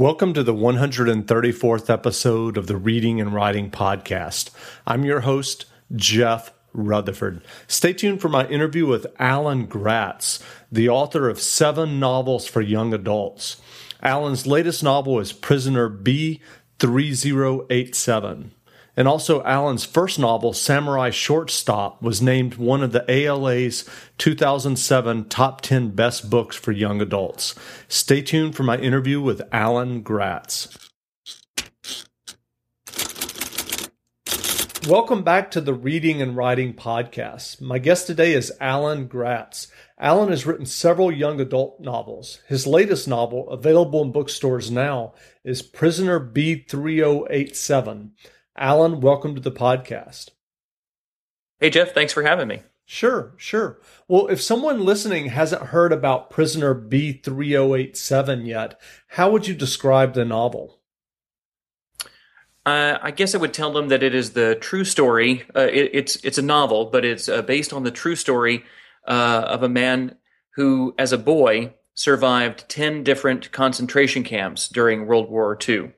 Welcome to the 134th episode of the Reading and Writing Podcast. I'm your host, Jeff Rutherford. Stay tuned for my interview with Alan Gratz, the author of seven novels for young adults. Alan's latest novel is Prisoner B3087. And also, Alan's first novel, Samurai Shortstop, was named one of the ALA's 2007 Top 10 Best Books for Young Adults. Stay tuned for my interview with Alan Gratz. Welcome back to the Reading and Writing Podcast. My guest today is Alan Gratz. Alan has written several young adult novels. His latest novel, available in bookstores now, is Prisoner B3087. Alan, welcome to the podcast. Hey, Jeff, thanks for having me. Sure, sure. Well, if someone listening hasn't heard about Prisoner B3087 yet, how would you describe the novel? Uh, I guess I would tell them that it is the true story. Uh, it, it's it's a novel, but it's uh, based on the true story uh, of a man who, as a boy, survived ten different concentration camps during World War II.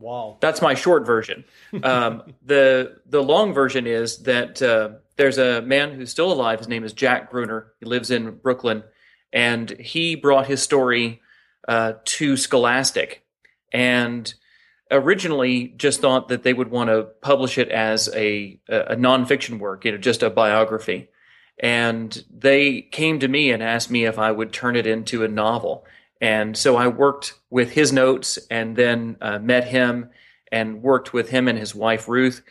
Wow, that's my short version. Um, the the long version is that uh, there's a man who's still alive. His name is Jack Gruener. He lives in Brooklyn, and he brought his story uh, to Scholastic, and originally just thought that they would want to publish it as a a nonfiction work, you know, just a biography. And they came to me and asked me if I would turn it into a novel. And so I worked with his notes and then uh, met him and worked with him and his wife Ruth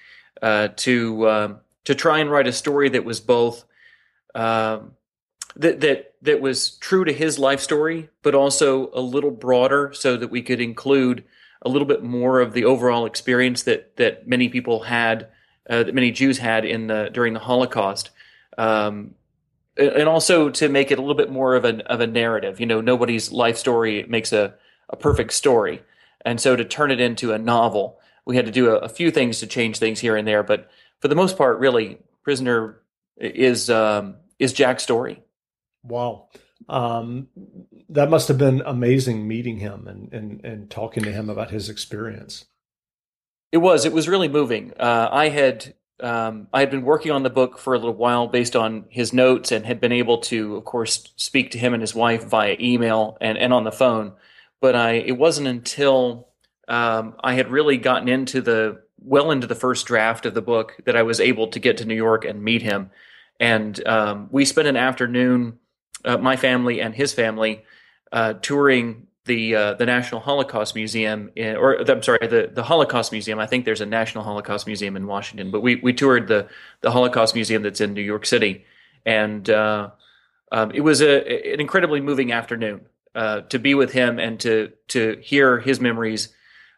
uh, to uh, to try and write a story that was both um, that that that was true to his life story, but also a little broader, so that we could include a little bit more of the overall experience that that many people had, uh, that many Jews had in the during the Holocaust. Um, and also to make it a little bit more of an of a narrative. You know, nobody's life story makes a, a perfect story, and so to turn it into a novel, we had to do a, a few things to change things here and there. But for the most part, really, Prisoner is um, is Jack's story. Wow. Um, that must have been amazing meeting him and, and, and talking to him about his experience. It was. It was really moving. Uh, I had um, I had been working on the book for a little while based on his notes and had been able to, of course, speak to him and his wife via email and, and on the phone. But I, it wasn't until um, I had really gotten into the well into the first draft of the book that I was able to get to New York and meet him. And um, we spent an afternoon, uh, my family and his family, uh, touring the uh, the National Holocaust Museum, in, or I'm sorry, the, the Holocaust Museum. I think there's a National Holocaust Museum in Washington, but we, we toured the the Holocaust Museum that's in New York City, and uh, um, it was a an incredibly moving afternoon uh, to be with him and to to hear his memories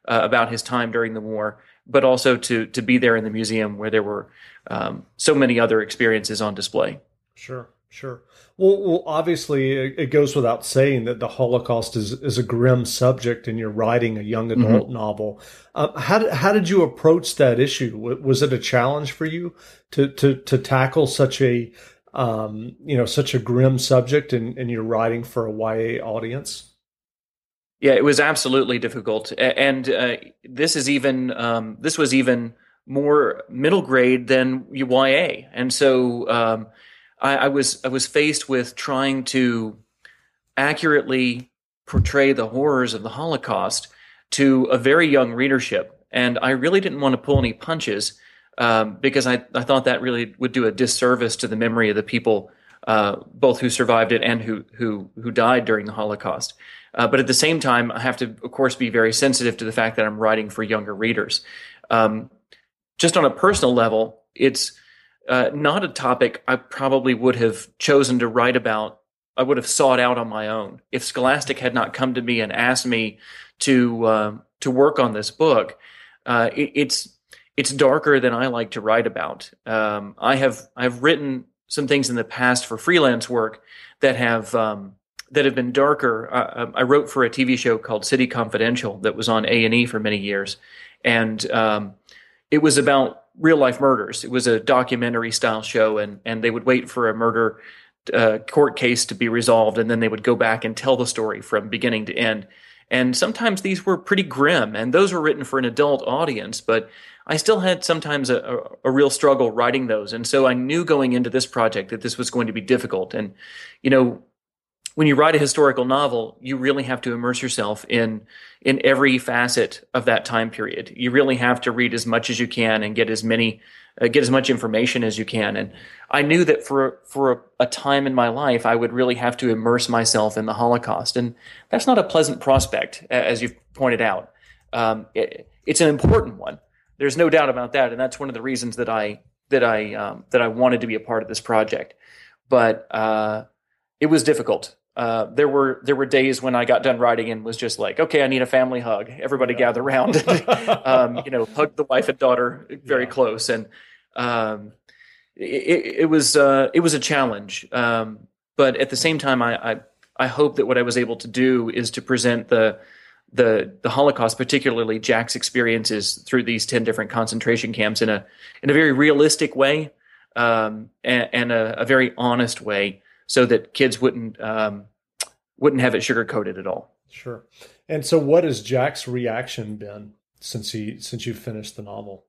uh, about his time during the war, but also to to be there in the museum where there were um, so many other experiences on display. Sure, sure. Well, well, obviously, it goes without saying that the Holocaust is, is a grim subject, and you're writing a young mm-hmm. adult mm-hmm. novel. Uh, how did how did you approach that issue? Was it a challenge for you to to to tackle such a um, you know such a grim subject, and, and you're writing for a YA audience? Yeah, it was absolutely difficult, and uh, this is even um, this was even more middle grade than YA, and so. I, I was I was faced with trying to accurately portray the horrors of the Holocaust to a very young readership, and I really didn't want to pull any punches um, because I, I thought that really would do a disservice to the memory of the people, uh, both who survived it and who who who died during the Holocaust. Uh, but at the same time, I have to, of course, be very sensitive to the fact that I'm writing for younger readers. Um, just on a personal level, it's uh, not a topic I probably would have chosen to write about. I would have sought out on my own if Scholastic had not come to me and asked me to uh, to work on this book. Uh, it, it's it's darker than I like to write about. Um, I have I've written some things in the past for freelance work that have um, that have been darker. Uh, I wrote for a TV show called City Confidential that was on A and E for many years, and um, it was about real life murders. It was a documentary style show, and and they would wait for a murder uh, court case to be resolved, and then they would go back and tell the story from beginning to end. And sometimes these were pretty grim, and those were written for an adult audience, but I still had sometimes a, a, a, real struggle writing those. And so I knew going into this project that this was going to be difficult. And, you know, when you write a historical novel, you really have to immerse yourself in in every facet of that time period. You really have to read as much as you can and get as many uh, get as much information as you can. And I knew that for for a, a, time in my life, I would really have to immerse myself in the Holocaust, and that's not a pleasant prospect, as you've pointed out. Um, it, it's an important one. There's no doubt about that, and that's one of the reasons that I that I um, that I wanted to be a part of this project. But uh, it was difficult. Uh, there were there were days when I got done writing and was just like, okay, I need a family hug. Everybody yeah. gather around, um, you know, hug the wife and daughter very yeah. close, and um, it, it, was uh, it was a challenge. Um, but at the same time, I, I, I hope that what I was able to do is to present the the the Holocaust, particularly Jack's experiences through these ten different concentration camps, in a in a very realistic way um, and, and a, a, very honest way so that kids wouldn't um, wouldn't have it sugar coated at all. Sure. And so, what has Jack's reaction been since he since you finished the novel?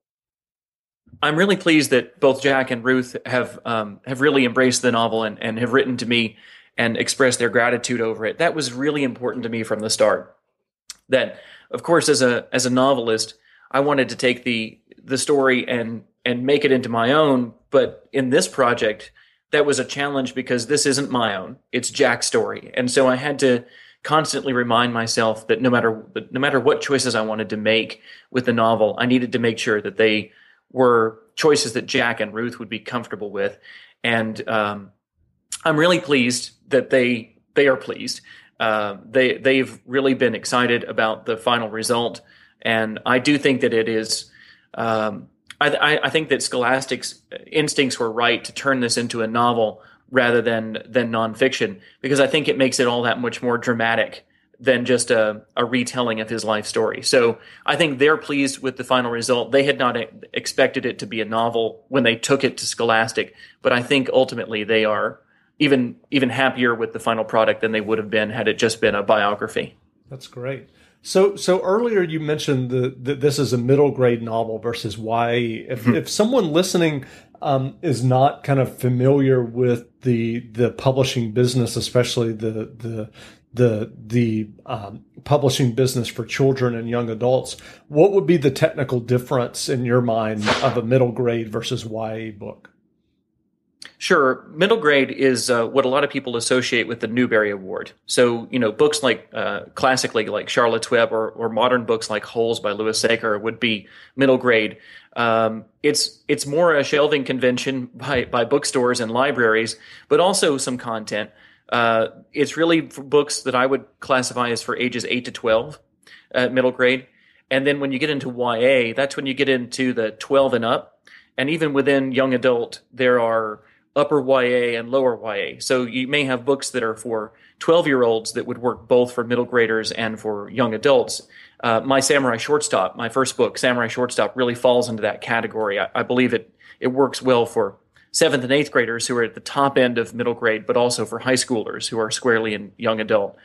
I'm really pleased that both Jack and Ruth have um, have really embraced the novel and, and have written to me and expressed their gratitude over it. That was really important to me from the start. That, of course, as a as a novelist, I wanted to take the the story and and make it into my own. But in this project, that was a challenge because this isn't my own; it's Jack's story, and so I had to constantly remind myself that no matter no matter what choices I wanted to make with the novel, I needed to make sure that they were choices that Jack and Ruth would be comfortable with, and um, I'm really pleased that they they are pleased. Uh, they they've really been excited about the final result, and I do think that it is. Um, I, I, think that Scholastic's uh, instincts were right to turn this into a novel rather than than nonfiction because I think it makes it all that much more dramatic than just a, a retelling of his life story. So I think they're pleased with the final result. They had not uh, expected it to be a novel when they took it to Scholastic, but I think ultimately they are even even happier with the final product than they would have been had it just been a biography. That's great. So, so earlier you mentioned that this is a middle grade novel versus YA. If, mm-hmm. if someone listening um, is not kind of familiar with the the publishing business, especially the the the the um, publishing business for children and young adults, what would be the technical difference in your mind of a middle grade versus YA book? Sure. Middle grade is uh, what a lot of people associate with the Newbery Award. So, you know, books like uh, classically like Charlotte's Web or, or modern books like Holes by Louis Sachar would be middle grade. Um, it's it's more a shelving convention by, by bookstores and libraries, but also some content. Uh, it's really books that I would classify as for ages 8 to 12 at middle grade. And then when you get into YA, that's when you get into the 12 and up. And even within young adult, there are upper YA and lower YA. So you may have books that are for 12 year olds that would work both for middle graders and for young adults. Uh, my Samurai Shortstop, my first book, Samurai Shortstop, really falls into that category. I, I, believe it it works well for seventh and eighth graders who are at the top end of middle grade, but also for high schoolers who are squarely in young adult.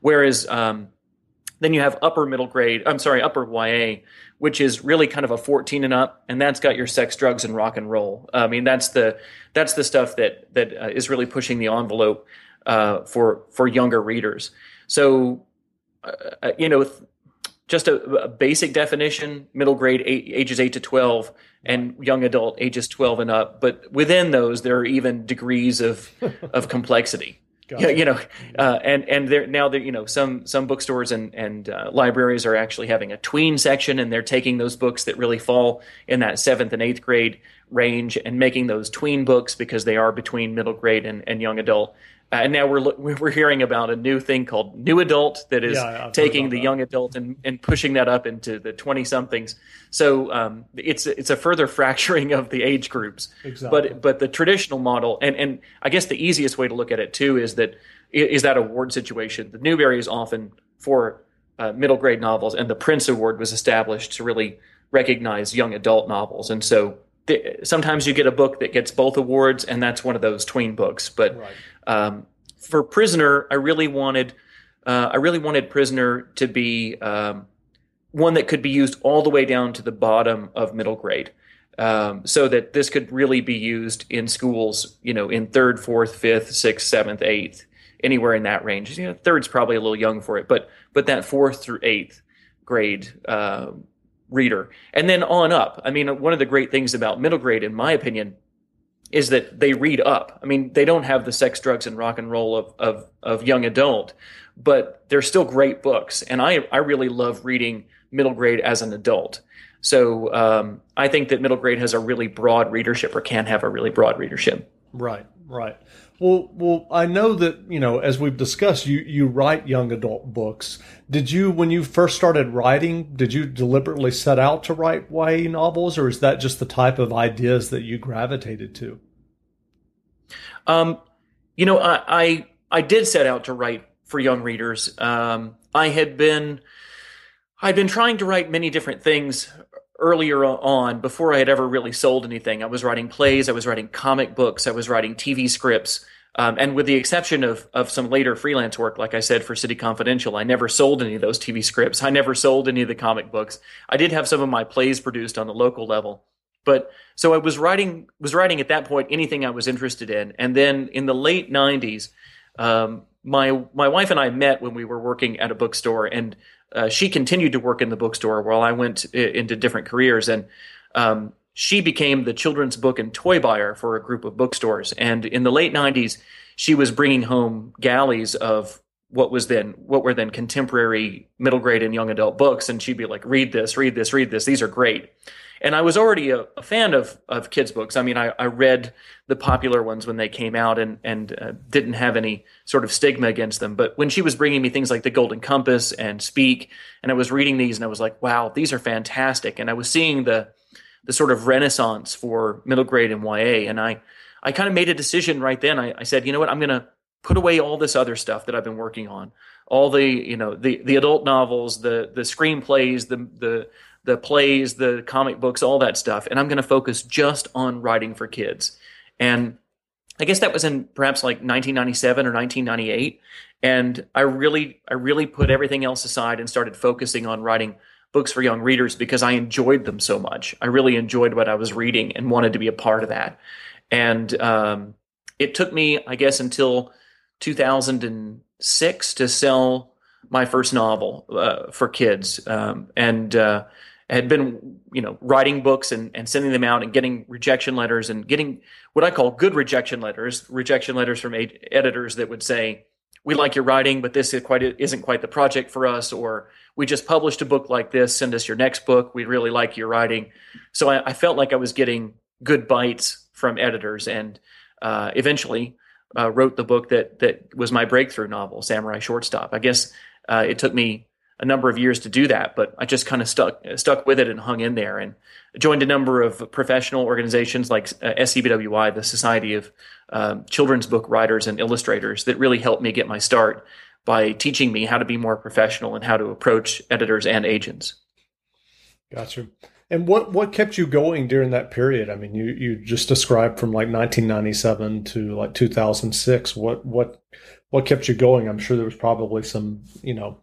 Whereas um, then you have upper middle grade, I'm sorry, upper YA, which is really kind of a 14 and up, and that's got your sex, drugs, and rock and roll. I mean, that's the that's the stuff that that uh, is really pushing the envelope uh, for for younger readers. So, uh, uh you know, just a, a, basic definition: middle grade eight, ages eight to 12, and young adult ages 12 and up. But within those, there are even degrees of of complexity. Gotcha. Yeah, you know, uh, and and there now there you know some some bookstores and and uh, libraries are actually having a tween section, and they're taking those books that really fall in that seventh and eighth grade range and making those tween books because they are between middle grade and, and young adult. Uh, and now we're we're hearing about a new thing called new adult that is yeah, taking the that. young adult and, and pushing that up into the twenty somethings. So um, it's it's a further fracturing of the age groups. Exactly. But but the traditional model and and I guess the easiest way to look at it too is that is that award situation. The Newbery is often for uh, middle grade novels, and the Printz Award was established to really recognize young adult novels. And so sometimes you get a book that gets both awards, and that's one of those tween books. But right. um, for Prisoner, I really wanted uh, I really wanted Prisoner to be um, one that could be used all the way down to the bottom of middle grade. Um, so that this could really be used in schools, you know, in third, fourth, fifth, sixth, seventh, eighth, anywhere in that range. You know, third's probably a little young for it, but but that fourth through eighth grade uh, reader, and then on up. I mean, one of the great things about middle grade, in my opinion, is that they read up. I mean, they don't have the sex, drugs, and rock and roll of of, of young adult, but they're still great books, and I I really love reading middle grade as an adult. So um, I think that middle grade has a really broad readership, or can have a really broad readership. Right, right. Well, well, I know that you know, as we've discussed, you you write young adult books. Did you, when you first started writing, did you deliberately set out to write YA novels, or is that just the type of ideas that you gravitated to? Um, you know, I, I, I did set out to write for young readers. Um, I had been I'd been trying to write many different things earlier on before I had ever really sold anything. I was writing plays, I was writing comic books, I was writing TV scripts. Um, and with the exception of, of some later freelance work, like I said, for City Confidential, I never sold any of those TV scripts. I never sold any of the comic books. I did have some of my plays produced on the local level. But so I was writing, was writing at that point anything I was interested in. And then in the late 90s, um, my, my wife and I met when we were working at a bookstore and uh, she continued to work in the bookstore while I went into different careers. And um, she became the children's book and toy buyer for a group of bookstores. And in the late 90s, she was bringing home galleys of what was then what were then contemporary middle grade and young adult books and she'd be like read this read this read this these are great and I was already a, a, fan of of kids books. I mean, I, I, read the popular ones when they came out and and uh, didn't have any sort of stigma against them. But when she was bringing me things like The Golden Compass and Speak, and I was reading these, and I was like, wow, these are fantastic. And I was seeing the the sort of renaissance for middle grade and YA, and I I kind of made a decision right then. I, I said, you know what, I'm going to put away all this other stuff that I've been working on all the you know the the adult novels the the screenplays the the the plays, the comic books, all that stuff. And I'm going to focus just on writing for kids. And I guess that was in perhaps like 1997 or 1998. And I really, I really put everything else aside and started focusing on writing books for young readers because I enjoyed them so much. I really enjoyed what I was reading and wanted to be a part of that. And um, it took me, I guess, until 2006 to sell my first novel uh, for kids. Um, and uh, had been you know writing books and, and sending them out and getting rejection letters and getting what I call good rejection letters, rejection letters from ed- editors that would say, "We like your writing, but this is quite isn't quite the project for us," or "We just published a book like this. Send us your next book. We really like your writing." So I, I felt like I was getting good bites from editors, and uh, eventually uh, wrote the book that that was my breakthrough novel, Samurai Shortstop. I guess uh, it took me a number of years to do that, but I just kind of stuck stuck with it and hung in there and joined a number of professional organizations like uh, SCBWI, the Society of uh, Children's Book Writers and Illustrators, that really helped me get my start by teaching me how to be more professional and how to approach editors and agents. Gotcha. And what what kept you going during that period? I mean, you you just described from like 1997 to like 2006. What what what kept you going? I'm sure there was probably some you know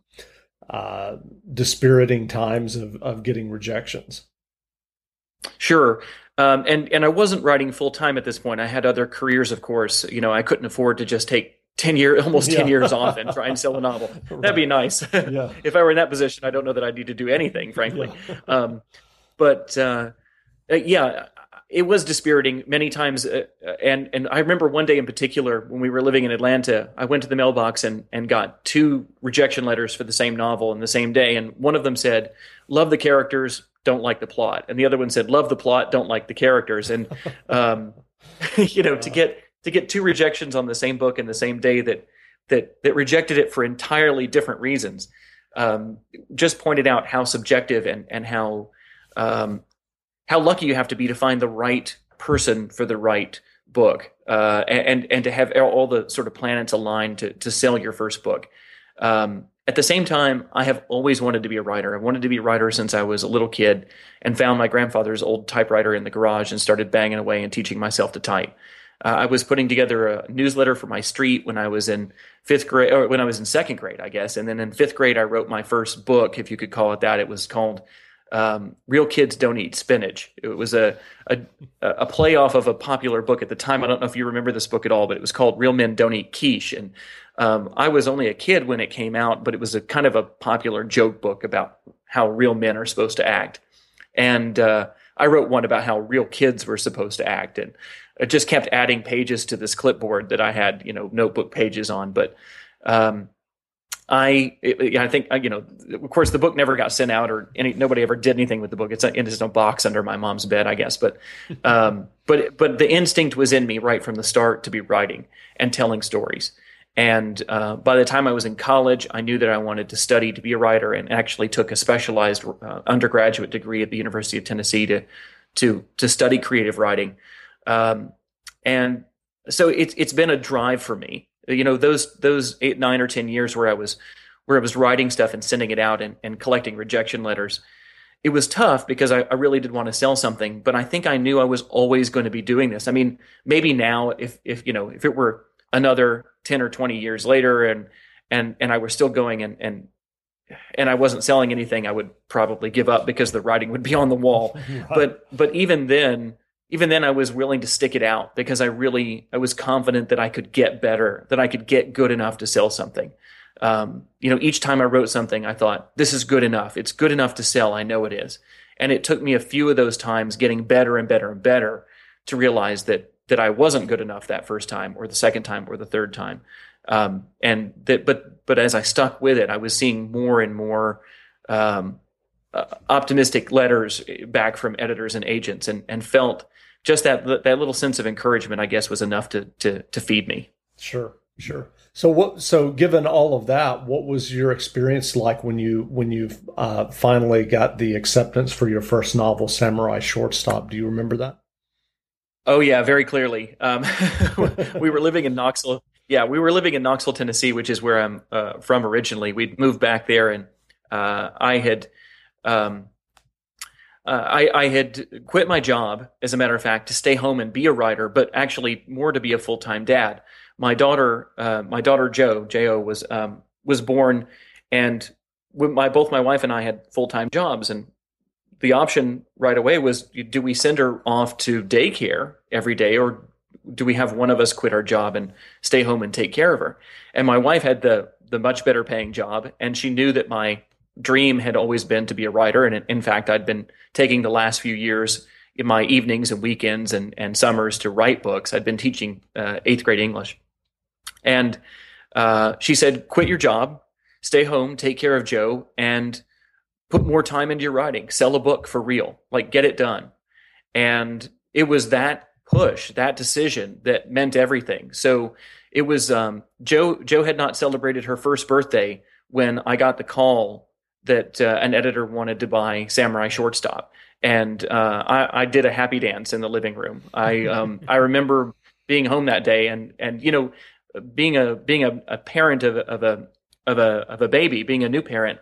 uh, dispiriting times of, of getting rejections. Sure. Um, and, and I wasn't writing full time at this point. I had other careers, of course. You know, I couldn't afford to just take 10 years, almost 10 yeah. years off and try and sell a novel. That'd be nice. Yeah. if I were in that position, I don't know that I'd need to do anything, frankly. Yeah. um, but uh, uh yeah, it was dispiriting many times. Uh, and and I remember one day in particular when we were living in Atlanta, I went to the mailbox and and got two rejection letters for the same novel in the same day. And one of them said, "Love the characters, don't like the plot," and the other one said, "Love the plot, don't like the characters." And um, you know, to get to get two rejections on the same book in the same day that that that rejected it for entirely different reasons, um, just pointed out how subjective and and how um, how lucky you have to be to find the right person for the right book uh, and and to have all the sort of planets aligned to to sell your first book. Um, at the same time, I have always wanted to be a writer. I've wanted to be a writer since I was a little kid, and found my grandfather's old typewriter in the garage and started banging away and teaching myself to type. Uh, I was putting together a newsletter for my street when I was in fifth grade, or when I was in second grade, I guess. And then in fifth grade, I wrote my first book, if you could call it that. It was called um, "Real Kids Don't Eat Spinach." It was a, a a play off of a popular book at the time. I don't know if you remember this book at all, but it was called "Real Men Don't Eat Quiche." And um, I was only a kid when it came out, but it was a kind of a popular joke book about how real men are supposed to act. And uh, I wrote one about how real kids were supposed to act, and I just kept adding pages to this clipboard that I had, you know, notebook pages on. But um, I, it, I think, you know, of course, the book never got sent out, or any nobody ever did anything with the book. It's in just a box under my mom's bed, I guess. But, um, but, but the instinct was in me right from the start to be writing and telling stories. And uh, by the time I was in college, I knew that I wanted to study to be a writer, and actually took a specialized uh, undergraduate degree at the University of Tennessee to to to study creative writing. Um, and so it's it's been a drive for me. You know, those those eight, nine, or ten years where I was where I was writing stuff and sending it out and, and collecting rejection letters. It was tough because I, I really did want to sell something, but I think I knew I was always going to be doing this. I mean, maybe now if if you know if it were another 10 or 20 years later and and and I was still going and and and I wasn't selling anything, I would probably give up because the writing would be on the wall. right. But but even then, even then I was willing to stick it out because I really I was confident that I could get better, that I could get good enough to sell something. Um, you know, each time I wrote something, I thought, this is good enough. It's good enough to sell. I know it is. And it took me a few of those times getting better and better and better to realize that that I wasn't good enough that first time or the second time or the third time. Um, and that, but, but as I stuck with it, I was seeing more and more, um, uh, optimistic letters back from editors and agents and, and felt just that, that little sense of encouragement, I guess was enough to, to, to feed me. Sure. Sure. So what? So given all of that, what was your experience like when you when you uh, finally got the acceptance for your first novel, Samurai Shortstop? Do you remember that? Oh yeah, very clearly. Um, we were living in Knoxville. Yeah, we were living in Knoxville, Tennessee, which is where I'm uh, from originally. We'd moved back there, and uh, I had, um, uh, I, I, had quit my job, as a matter of fact, to stay home and be a writer, but actually more to be a full time dad. My daughter, uh, my daughter Jo, Jo was um, was born, and my both my wife and I had full time jobs, and the option right away was do we send her off to daycare every day or do we have one of us quit our job and stay home and take care of her and my wife had the the much better paying job and she knew that my dream had always been to be a writer and in fact I'd been taking the last few years in my evenings and weekends and, and summers to write books I'd been teaching uh, eighth grade English and uh, she said quit your job stay home take care of Jo, and put more time into your writing, sell a book for real, like get it done. And it was that push, that decision that meant everything. So it was um, Jo. Jo had not celebrated her first birthday when I got the call that uh, an editor wanted to buy Samurai Shortstop, and uh, I, I, did a happy dance in the living room. I um, I remember being home that day, and and you know, being a being a, a parent of, of a of a of a baby, being a new parent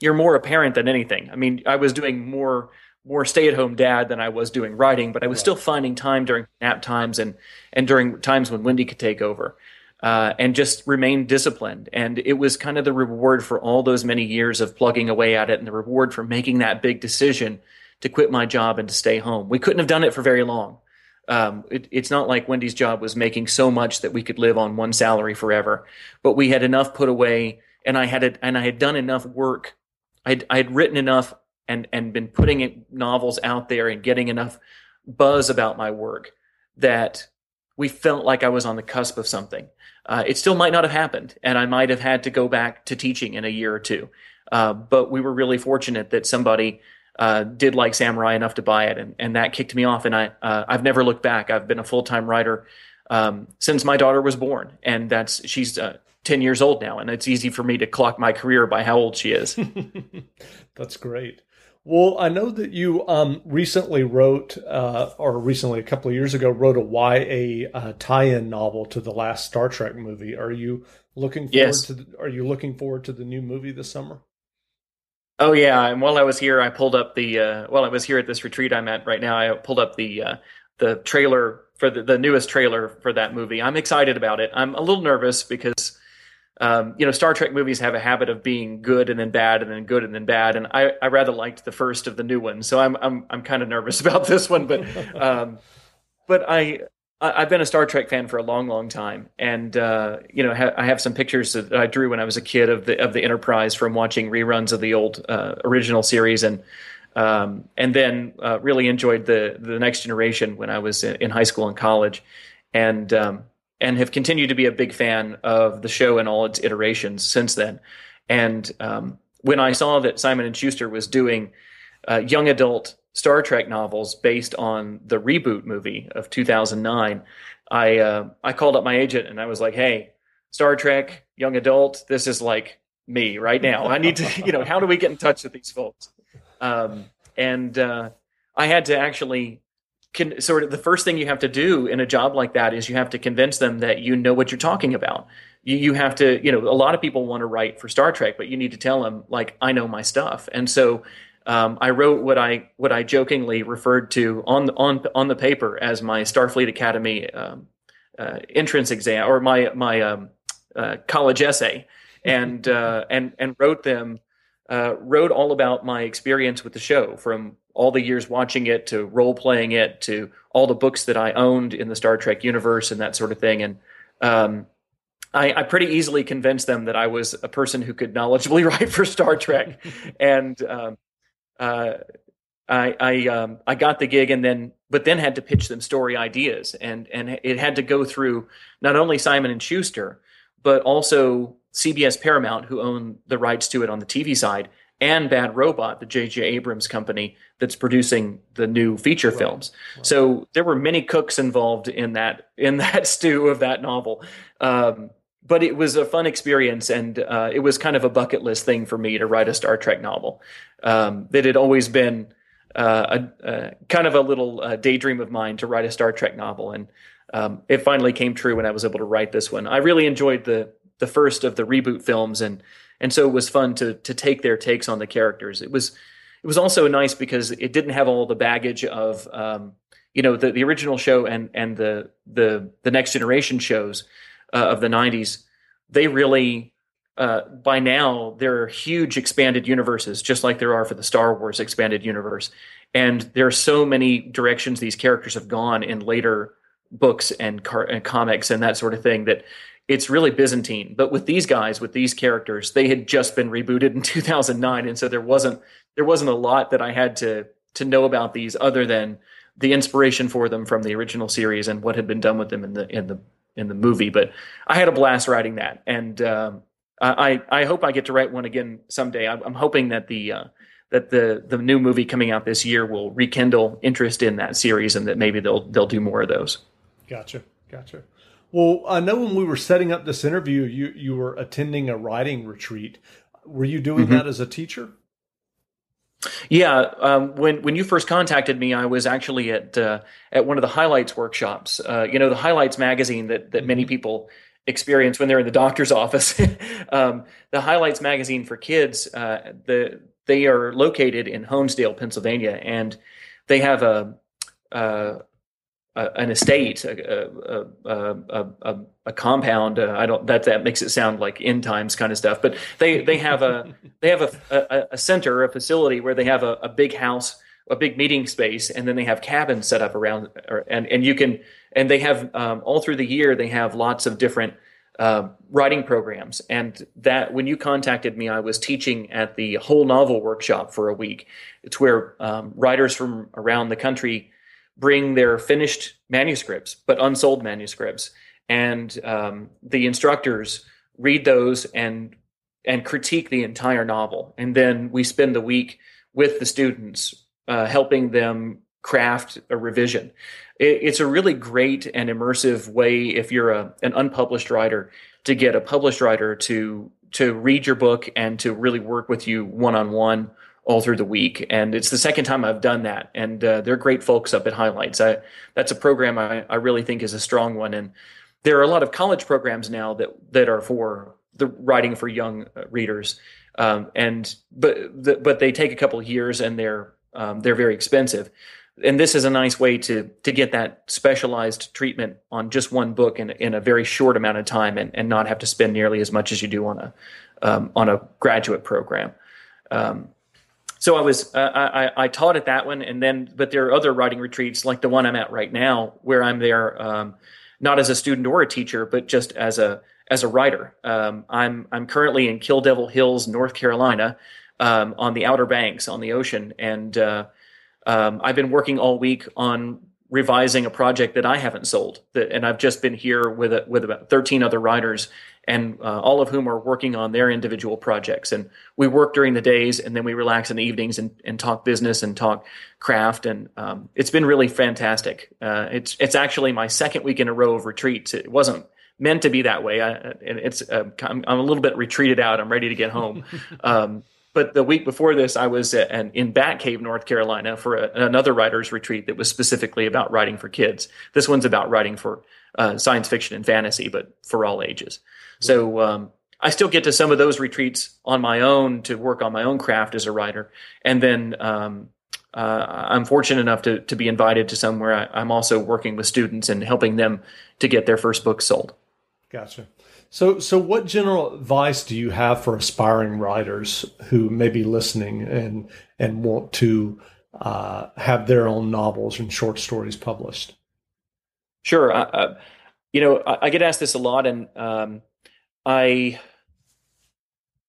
you're more a parent than anything. I mean, I was doing more more stay at home dad than I was doing writing, but I was still finding time during nap times and and during times when Wendy could take over. Uh, and just remain disciplined. And it was kind of the reward for all those many years of plugging away at it and the reward for making that big decision to quit my job and to stay home. We couldn't have done it for very long. Um, it, it's not like Wendy's job was making so much that we could live on one salary forever, but we had enough put away and I had, a, and I had done enough work I'd, I had written enough and, and been putting novels out there and getting enough buzz about my work that we felt like I was on the cusp of something. Uh, it still might not have happened, and I might have had to go back to teaching in a year or two. Uh, but we were really fortunate that somebody uh, did like Samurai enough to buy it, and, and that kicked me off. And I uh, I've never looked back. I've been a full time writer um, since my daughter was born, and that's she's uh, 10 years old now, and it's easy for me to clock my career by how old she is. That's great. Well, I know that you um, recently wrote, uh, or recently a couple of years ago, wrote a YA uh, tie-in novel to the last Star Trek movie. Are you looking forward yes. to? The, are you looking forward to the new movie this summer? Oh yeah, and while I was here, I pulled up the. Uh, while I was here at this retreat I'm at right now, I pulled up the uh, the trailer for the, the newest trailer for that movie. I'm excited about it. I'm a little nervous because um, you know, Star Trek movies have a habit of being good and then bad and then good and then bad, and I, I rather liked the first of the new ones, so I'm I'm I'm kind of nervous about this one, but um, but I I've been a Star Trek fan for a long, long time, and uh, you know, ha- I have some pictures that I drew when I was a kid of the of the Enterprise from watching reruns of the old uh, original series, and um, and then uh, really enjoyed the the Next Generation when I was in, in high school and college, and um, and have continued to be a big fan of the show and all its iterations since then. And um, when I saw that Simon and Schuster was doing uh, young adult Star Trek novels based on the reboot movie of 2009, I uh, I called up my agent and I was like, "Hey, Star Trek young adult, this is like me right now. I need to, you know, how do we get in touch with these folks?" Um, and uh, I had to actually can sort of the first thing you have to do in a job like that is you have to convince them that you know what you're talking about. You, you have to, you know, a lot of people want to write for Star Trek, but you need to tell them like I know my stuff. And so um, I wrote what I what I jokingly referred to on on on the paper as my Starfleet Academy um, uh, entrance exam or my my um, uh, college essay, and uh, and and wrote them uh, wrote all about my experience with the show from all the years watching it to role playing it to all the books that I owned in the Star Trek universe and that sort of thing. And um, I, I, pretty easily convinced them that I was a person who could knowledgeably write for Star Trek. and um, uh, I I, um, I got the gig and then but then had to pitch them story ideas and and it had to go through not only Simon and Schuster but also CBS Paramount, who own the rights to it on the TV side, and Bad Robot, the J.J. Abrams company that's producing the new feature right. films. Right. So there were many cooks involved in that in that stew of that novel. Um, but it was a fun experience, and uh, it was kind of a bucket list thing for me to write a Star Trek novel. Um, that had always been uh, a, a, kind of a little uh, daydream of mine to write a Star Trek novel, and um, it finally came true when I was able to write this one. I really enjoyed the the first of the reboot films, and and so it was fun to to take their takes on the characters. It was it was also nice because it didn't have all the baggage of um, you know the, the original show and and the the the next generation shows uh, of the 90s they really uh, by now there are huge expanded universes just like there are for the star wars expanded universe and there are so many directions these characters have gone in later books and, car- and comics and that sort of thing that it's really Byzantine. But with these guys, with these characters, they had just been rebooted in 2009, and so there wasn't there wasn't a lot that I had to to know about these other than the inspiration for them from the original series and what had been done with them in the in the in the movie. But I had a blast writing that, and um, I I hope I get to write one again someday. I'm, I'm hoping that the uh, that the the new movie coming out this year will rekindle interest in that series, and that maybe they'll they'll do more of those. Gotcha, gotcha. Well, I know when we were setting up this interview, you you were attending a writing retreat. Were you doing mm-hmm. that as a teacher? Yeah, um, when when you first contacted me, I was actually at uh, at one of the highlights workshops. Uh, you know, the highlights magazine that that many mm-hmm. people experience when they're in the doctor's office. um, the highlights magazine for kids. Uh, the they are located in Honesdale, Pennsylvania, and they have a an estate, a, a, a, a compound. Uh, I don't that that makes it sound like end times kind of stuff, but they they have a they have a, a, center, a facility where they have a, big house, a big meeting space, and then they have cabins set up around, or, and and you can and they have um, all through the year they have lots of different uh, writing programs. And that when you contacted me, I was teaching at the whole novel workshop for a week. It's where um, writers from around the country bring their finished manuscripts, but unsold manuscripts, and um, the instructors read those and and critique the entire novel, and then we spend the week with the students, uh, helping them craft a revision. It, it's a really great and immersive way if you're a, an unpublished writer to get a published writer to to read your book and to really work with you one on one all through the week. And it's the second time I've done that. And uh, they're great folks up at Highlights. I, that's a program I, I really think is a strong one. And there are a lot of college programs now that, that are for the writing for young uh, readers. Um, and but the, but they take a couple of years and they're um, they're very expensive. and this is a nice way to to get that specialized treatment on just one book in in a very short amount of time, and, and not have to spend nearly as much as you do on a um, on a graduate program. Um, so I was uh, I, I taught at that one, and then but there are other writing retreats like the one I'm at right now, where I'm there um, not as a student or a teacher, but just as a as a writer. Um, I'm I'm currently in Kill Devil Hills, North Carolina, um, on the Outer Banks on the ocean, and uh, um, I've been working all week on revising a project that I haven't sold, that, and I've just been here with a, with about 13 other writers, and uh, all of whom are working on their individual projects. And we work during the days, and then we relax in the evenings and, and talk business and talk craft. And um, it's been really fantastic. Uh, it's it's actually my second week in a row of retreats. It wasn't meant to be that way. I, it's uh, I'm, I'm, a little bit retreated out. I'm ready to get home. Um, but the week before this, I was at, in Bat Cave, North Carolina, for a, another writers' retreat that was specifically about writing for kids. This one's about writing for uh, science fiction and fantasy, but for all ages. So um, I still get to some of those retreats on my own to work on my own craft as a writer, and then um, uh, I'm fortunate enough to to be invited to some where I, I'm also working with students and helping them to get their first book sold. Gotcha. So, so what general advice do you have for aspiring writers who may be listening and and want to uh, have their own novels and short stories published? Sure. Uh, you know, I, I, get asked this a lot, and um, I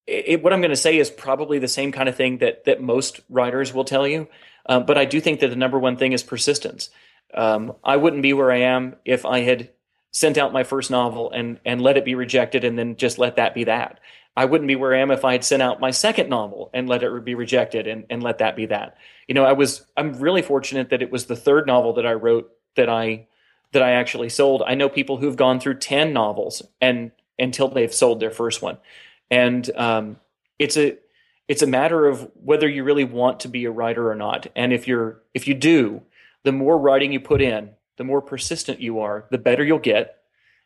it, what I'm going to say is probably the same kind of thing that that most writers will tell you. Uh, but I do think that the number one thing is persistence. Um, I wouldn't be where I am if I had sent out my first novel and and let it be rejected and then just let that be that. I wouldn't be where I am if I had sent out my second novel and let it be rejected and, and let that be that. You know, I was I'm really fortunate that it was the third novel that I wrote that I that I actually sold. I know people who've gone through 10 novels and until they've sold their first one. And um, it's a it's a matter of whether you really want to be a writer or not. And if you're if you do, the more writing you put in, the more persistent you are, the better you'll get.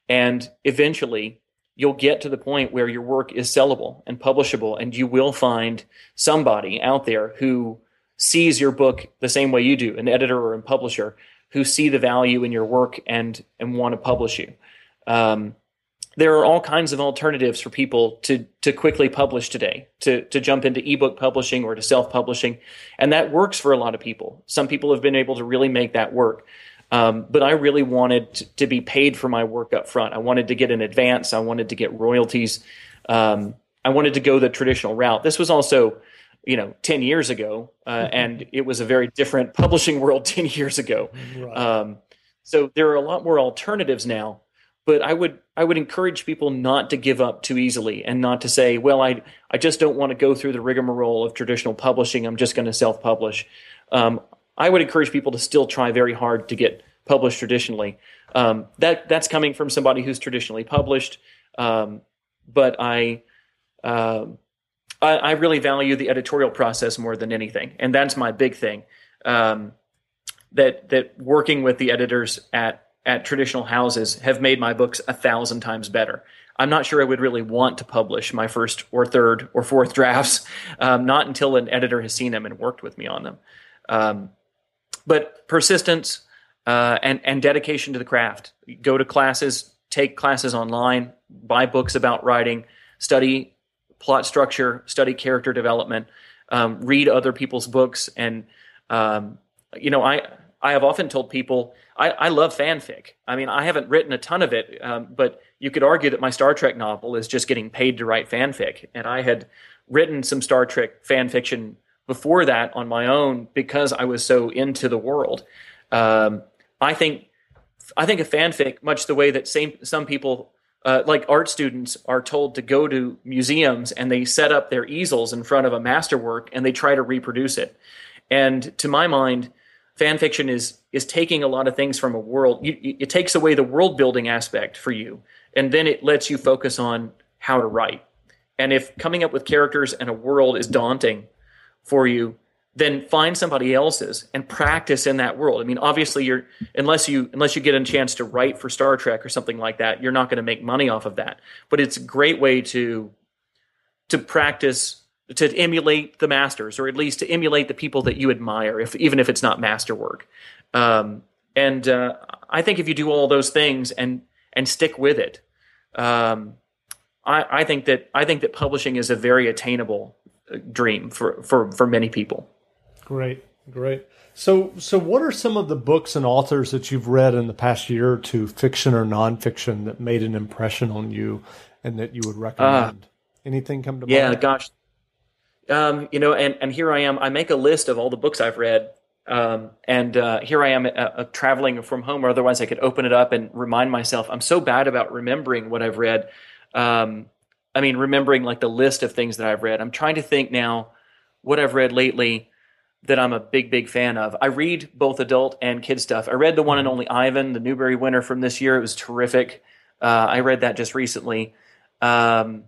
And eventually, you'll get to the point where your work is sellable and publishable, and you will find somebody out there who sees your book the same way you do, an editor or a publisher, who see the value in your work and and want to publish you. Um, there are all kinds of alternatives for people to to quickly publish today, to to jump into ebook publishing or to self publishing, and that works for a lot of people. Some people have been able to really make that work. Um, but I really wanted to be paid for my work up front. I wanted to get an advance. I wanted to get royalties. Um, I wanted to go the traditional route. This was also, you know, 10 years ago, uh, mm-hmm. and it was a very different publishing world 10 years ago. Right. Um, so there are a lot more alternatives now. But I would I would encourage people not to give up too easily and not to say, well, I I just don't want to go through the rigmarole of traditional publishing. I'm just going to self publish. Um, I would encourage people to still try very hard to get published traditionally. Um, that that's coming from somebody who's traditionally published, um, but I, uh, I, I really value the editorial process more than anything, and that's my big thing. Um, that that working with the editors at at traditional houses have made my books a thousand times better. I'm not sure I would really want to publish my first or third or fourth drafts, um, not until an editor has seen them and worked with me on them. Um, but persistence uh, and and dedication to the craft. Go to classes, take classes online, buy books about writing, study plot structure, study character development, um, read other people's books, and um, you know I. I have often told people I, I, love fanfic. I mean, I haven't written a ton of it, um, but you could argue that my Star Trek novel is just getting paid to write fanfic. And I had written some Star Trek fan fiction before that on my own because I was so into the world. Um, I think I think a fanfic, much the way that same some people uh, like art students are told to go to museums and they set up their easels in front of a masterwork and they try to reproduce it. And to my mind, fan fiction is is taking a lot of things from a world. You, it takes away the world building aspect for you, and then it lets you focus on how to write. And if coming up with characters and a world is daunting, for you, then find somebody else's and practice in that world. I mean, obviously you're unless you unless you get a chance to write for Star Trek or something like that, you're not going to make money off of that. But it's a great way to to practice to emulate the masters, or at least to emulate the people that you admire, if even if it's not masterwork. Um, and uh, I think if you do all those things and and stick with it, um, I, I think that I think that publishing is a very attainable uh, dream for for for many people. Great, great. So, so what are some of the books and authors that you've read in the past year or two, fiction or nonfiction, that made an impression on you, and that you would recommend? Uh, Anything come to yeah, mind? Yeah, gosh, um, you know, and and here I am. I make a list of all the books I've read, um, and uh, here I am uh, uh, traveling from home. Or otherwise, I could open it up and remind myself. I'm so bad about remembering what I've read. Um, I mean, remembering like the list of things that I've read. I'm trying to think now what I've read lately that I'm a big, big fan of. I read both adult and kid stuff. I read the one and only Ivan, the Newbery winner from this year. It was terrific. Uh, I read that just recently. Um,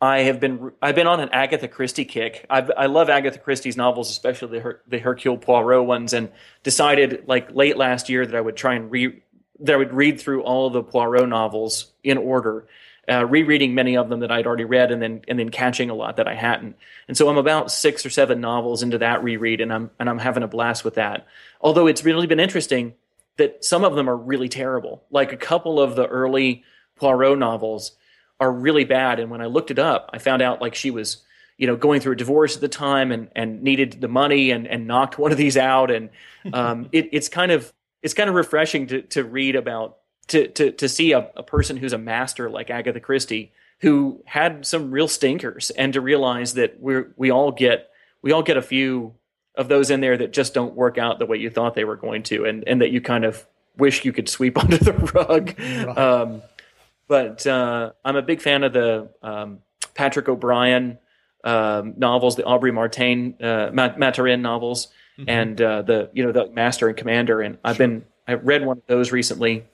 I have been I've been on an Agatha Christie kick. I've, i love Agatha Christie's novels, especially the Her, the Hercule Poirot ones, and decided like late last year that I would try and read that I would read through all of the Poirot novels in order, uh, rereading many of them that I'd already read, and then and then catching a lot that I hadn't. And so I'm about six or seven novels into that reread, and I'm and I'm having a blast with that. Although it's really been interesting that some of them are really terrible. Like a couple of the early Poirot novels are really bad. And when I looked it up, I found out like she was, you know, going through a divorce at the time and, and needed the money and, and knocked one of these out. And um, it, it's kind of it's kind of refreshing to to read about to to to see a, a person who's a master like Agatha Christie who had some real stinkers and to realize that we we all get we all get a few of those in there that just don't work out the way you thought they were going to and and that you kind of wish you could sweep under the rug. Right. Um, but uh, I'm a big fan of the um, Patrick O'Brian um, novels, the Aubrey Martin uh, Maturin novels, mm-hmm. and uh, the you know the Master and Commander. And I've sure. been I read one of those recently.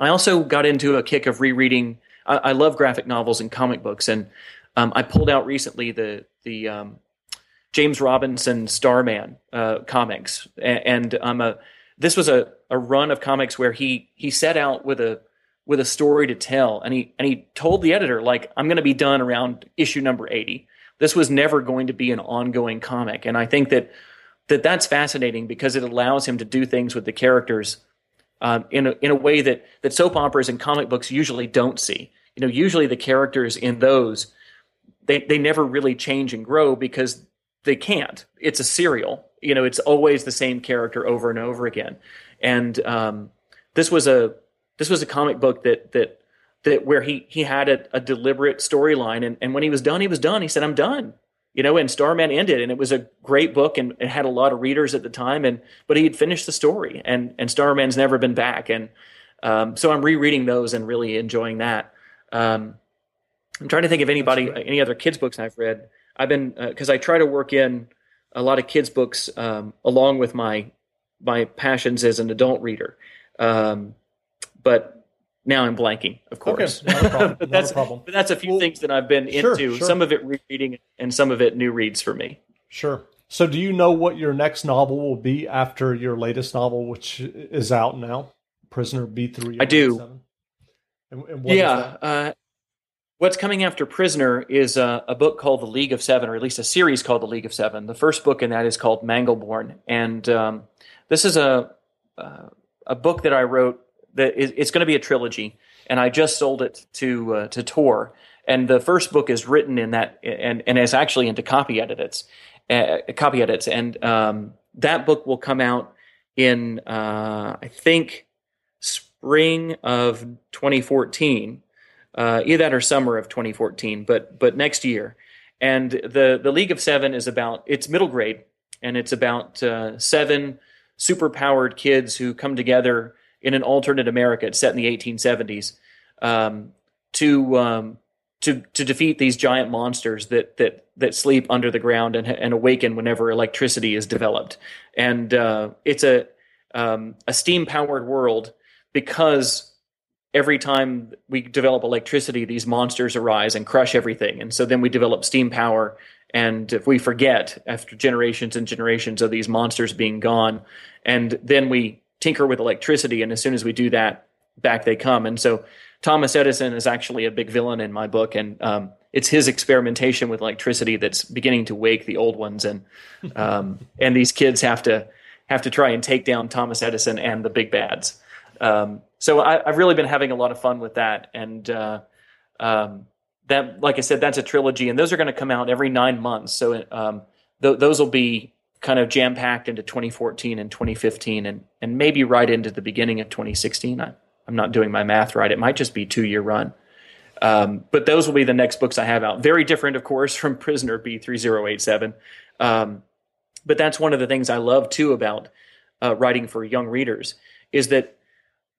I also got into a kick of rereading. I, I love graphic novels and comic books, and um, I pulled out recently the the um, James Robinson Starman uh, comics, and, and I'm a this was a, a run of comics where he he set out with a with a story to tell. And he and he told the editor, like, I'm going to be done around issue number 80. This was never going to be an ongoing comic. And I think that that that's fascinating because it allows him to do things with the characters um, in a, in a way that that soap operas and comic books usually don't see. You know, usually the characters in those they they never really change and grow because they can't. It's a serial. You know, it's always the same character over and over again. And um, this was a this was a comic book that that that where he he had a, a deliberate storyline and, and when he was done he was done. He said i'm done you know and starman ended and it was a great book and it had a lot of readers at the time and but he had finished the story and and starman's never been back and um, so i'm rereading those and really enjoying that. Um, i'm trying to think of anybody any other kids books i've read. I've been because uh, i try to work in a lot of kids books um, along with my my passions as an adult reader. Um, but now I'm blanking, of course. Okay, not a problem. but, that's, but that's a few well, things that I've been sure, into. Sure. Some of it reading and some of it new reads for me. Sure. So, do you know what your next novel will be after your latest novel, which is out now, Prisoner B three? I do. And, and yeah. Uh, what's coming after Prisoner is a, a, book called The League of Seven, or at least a series called The League of Seven. The first book in that is called Mangleborn, and um, this is a uh, a book that I wrote it's going to be a trilogy, and I just sold it to uh, to Tor. And the first book is written in that, and and is actually into copy edits, uh, copy edits, and um, that book will come out in uh, I think spring of 2014, uh, either that or summer of 2014, but but next year. And the the League of Seven is about it's middle grade, and it's about uh, seven super powered kids who come together in an alternate America. Set in the 1870s um, to um, to to defeat these giant monsters that that that sleep under the ground and, and awaken whenever electricity is developed. And uh, it's a um, a steam powered world because every time we develop electricity, these monsters arise and crush everything. And so then we develop steam power. And if we forget after generations and generations of these monsters being gone, and then we tinker with electricity, and as soon as we do that, back they come. And so Thomas Edison is actually a big villain in my book, and um, it's his experimentation with electricity that's beginning to wake the old ones, and um, and these kids have to have to try and take down Thomas Edison and the big bads. Um, so I, have really been having a lot of fun with that, and uh, um, that, like I said, that's a trilogy, and those are going to come out every nine months. So um, th- those will be kind of jam packed into 2014 and 2015, and and maybe right into the beginning of 2016. I, I'm not doing my math right; it might just be two year run. Um, but those will be the next books I have out. Very different, of course, from Prisoner B3087. Um, but that's one of the things I love too about uh, writing for young readers is that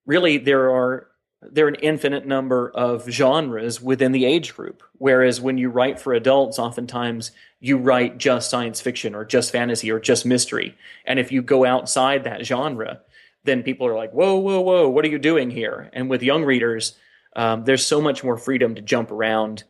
really there are there are an infinite number of genres within the age group. Whereas when you write for adults, oftentimes you write just science fiction or just fantasy or just mystery. And if you go outside that genre, then people are like, whoa, whoa, whoa, what are you doing here? And with young readers, um, there's so much more freedom to jump around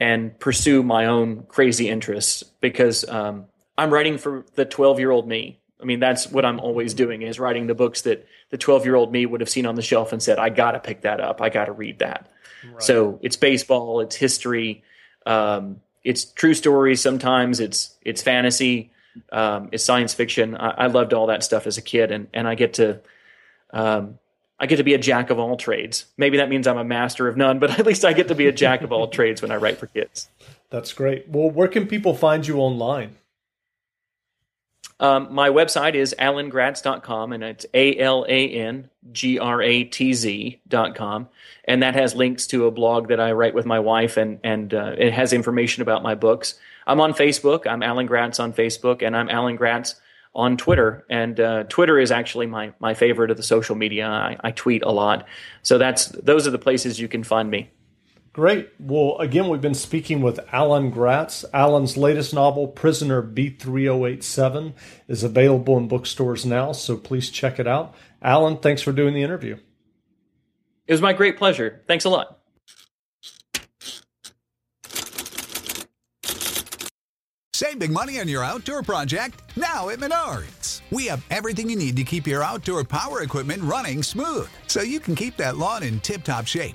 and pursue my own crazy interests because um, I'm writing for the 12 year old me. I mean, that's what I'm always doing is writing the books that the 12 year old me would have seen on the shelf and said, I got to pick that up. I got to read that. Right. So it's baseball, it's history, um, it's true stories. Sometimes it's, it's fantasy, um, it's science fiction. I, I, loved all that stuff as a kid and, and I get to, um, I get to be a jack of all trades. Maybe that means I'm a master of none, but at least I get to be a jack of all trades when I write for kids. That's great. Well, where can people find you online? Um, my website is alangratz.com and it's A L A N G R A T Z.com. And that has links to a blog that I write with my wife and, and uh, it has information about my books. I'm on Facebook. I'm Alan Gratz on Facebook and I'm Alan Gratz on Twitter. And uh, Twitter is actually my, my favorite of the social media. I, I tweet a lot. So that's those are the places you can find me. Great. Well, again, we've been speaking with Alan Gratz. Alan's latest novel, Prisoner B3087, is available in bookstores now, so please check it out. Alan, thanks for doing the interview. It was my great pleasure. Thanks a lot. Save big money on your outdoor project now at Menards. We have everything you need to keep your outdoor power equipment running smooth so you can keep that lawn in tip top shape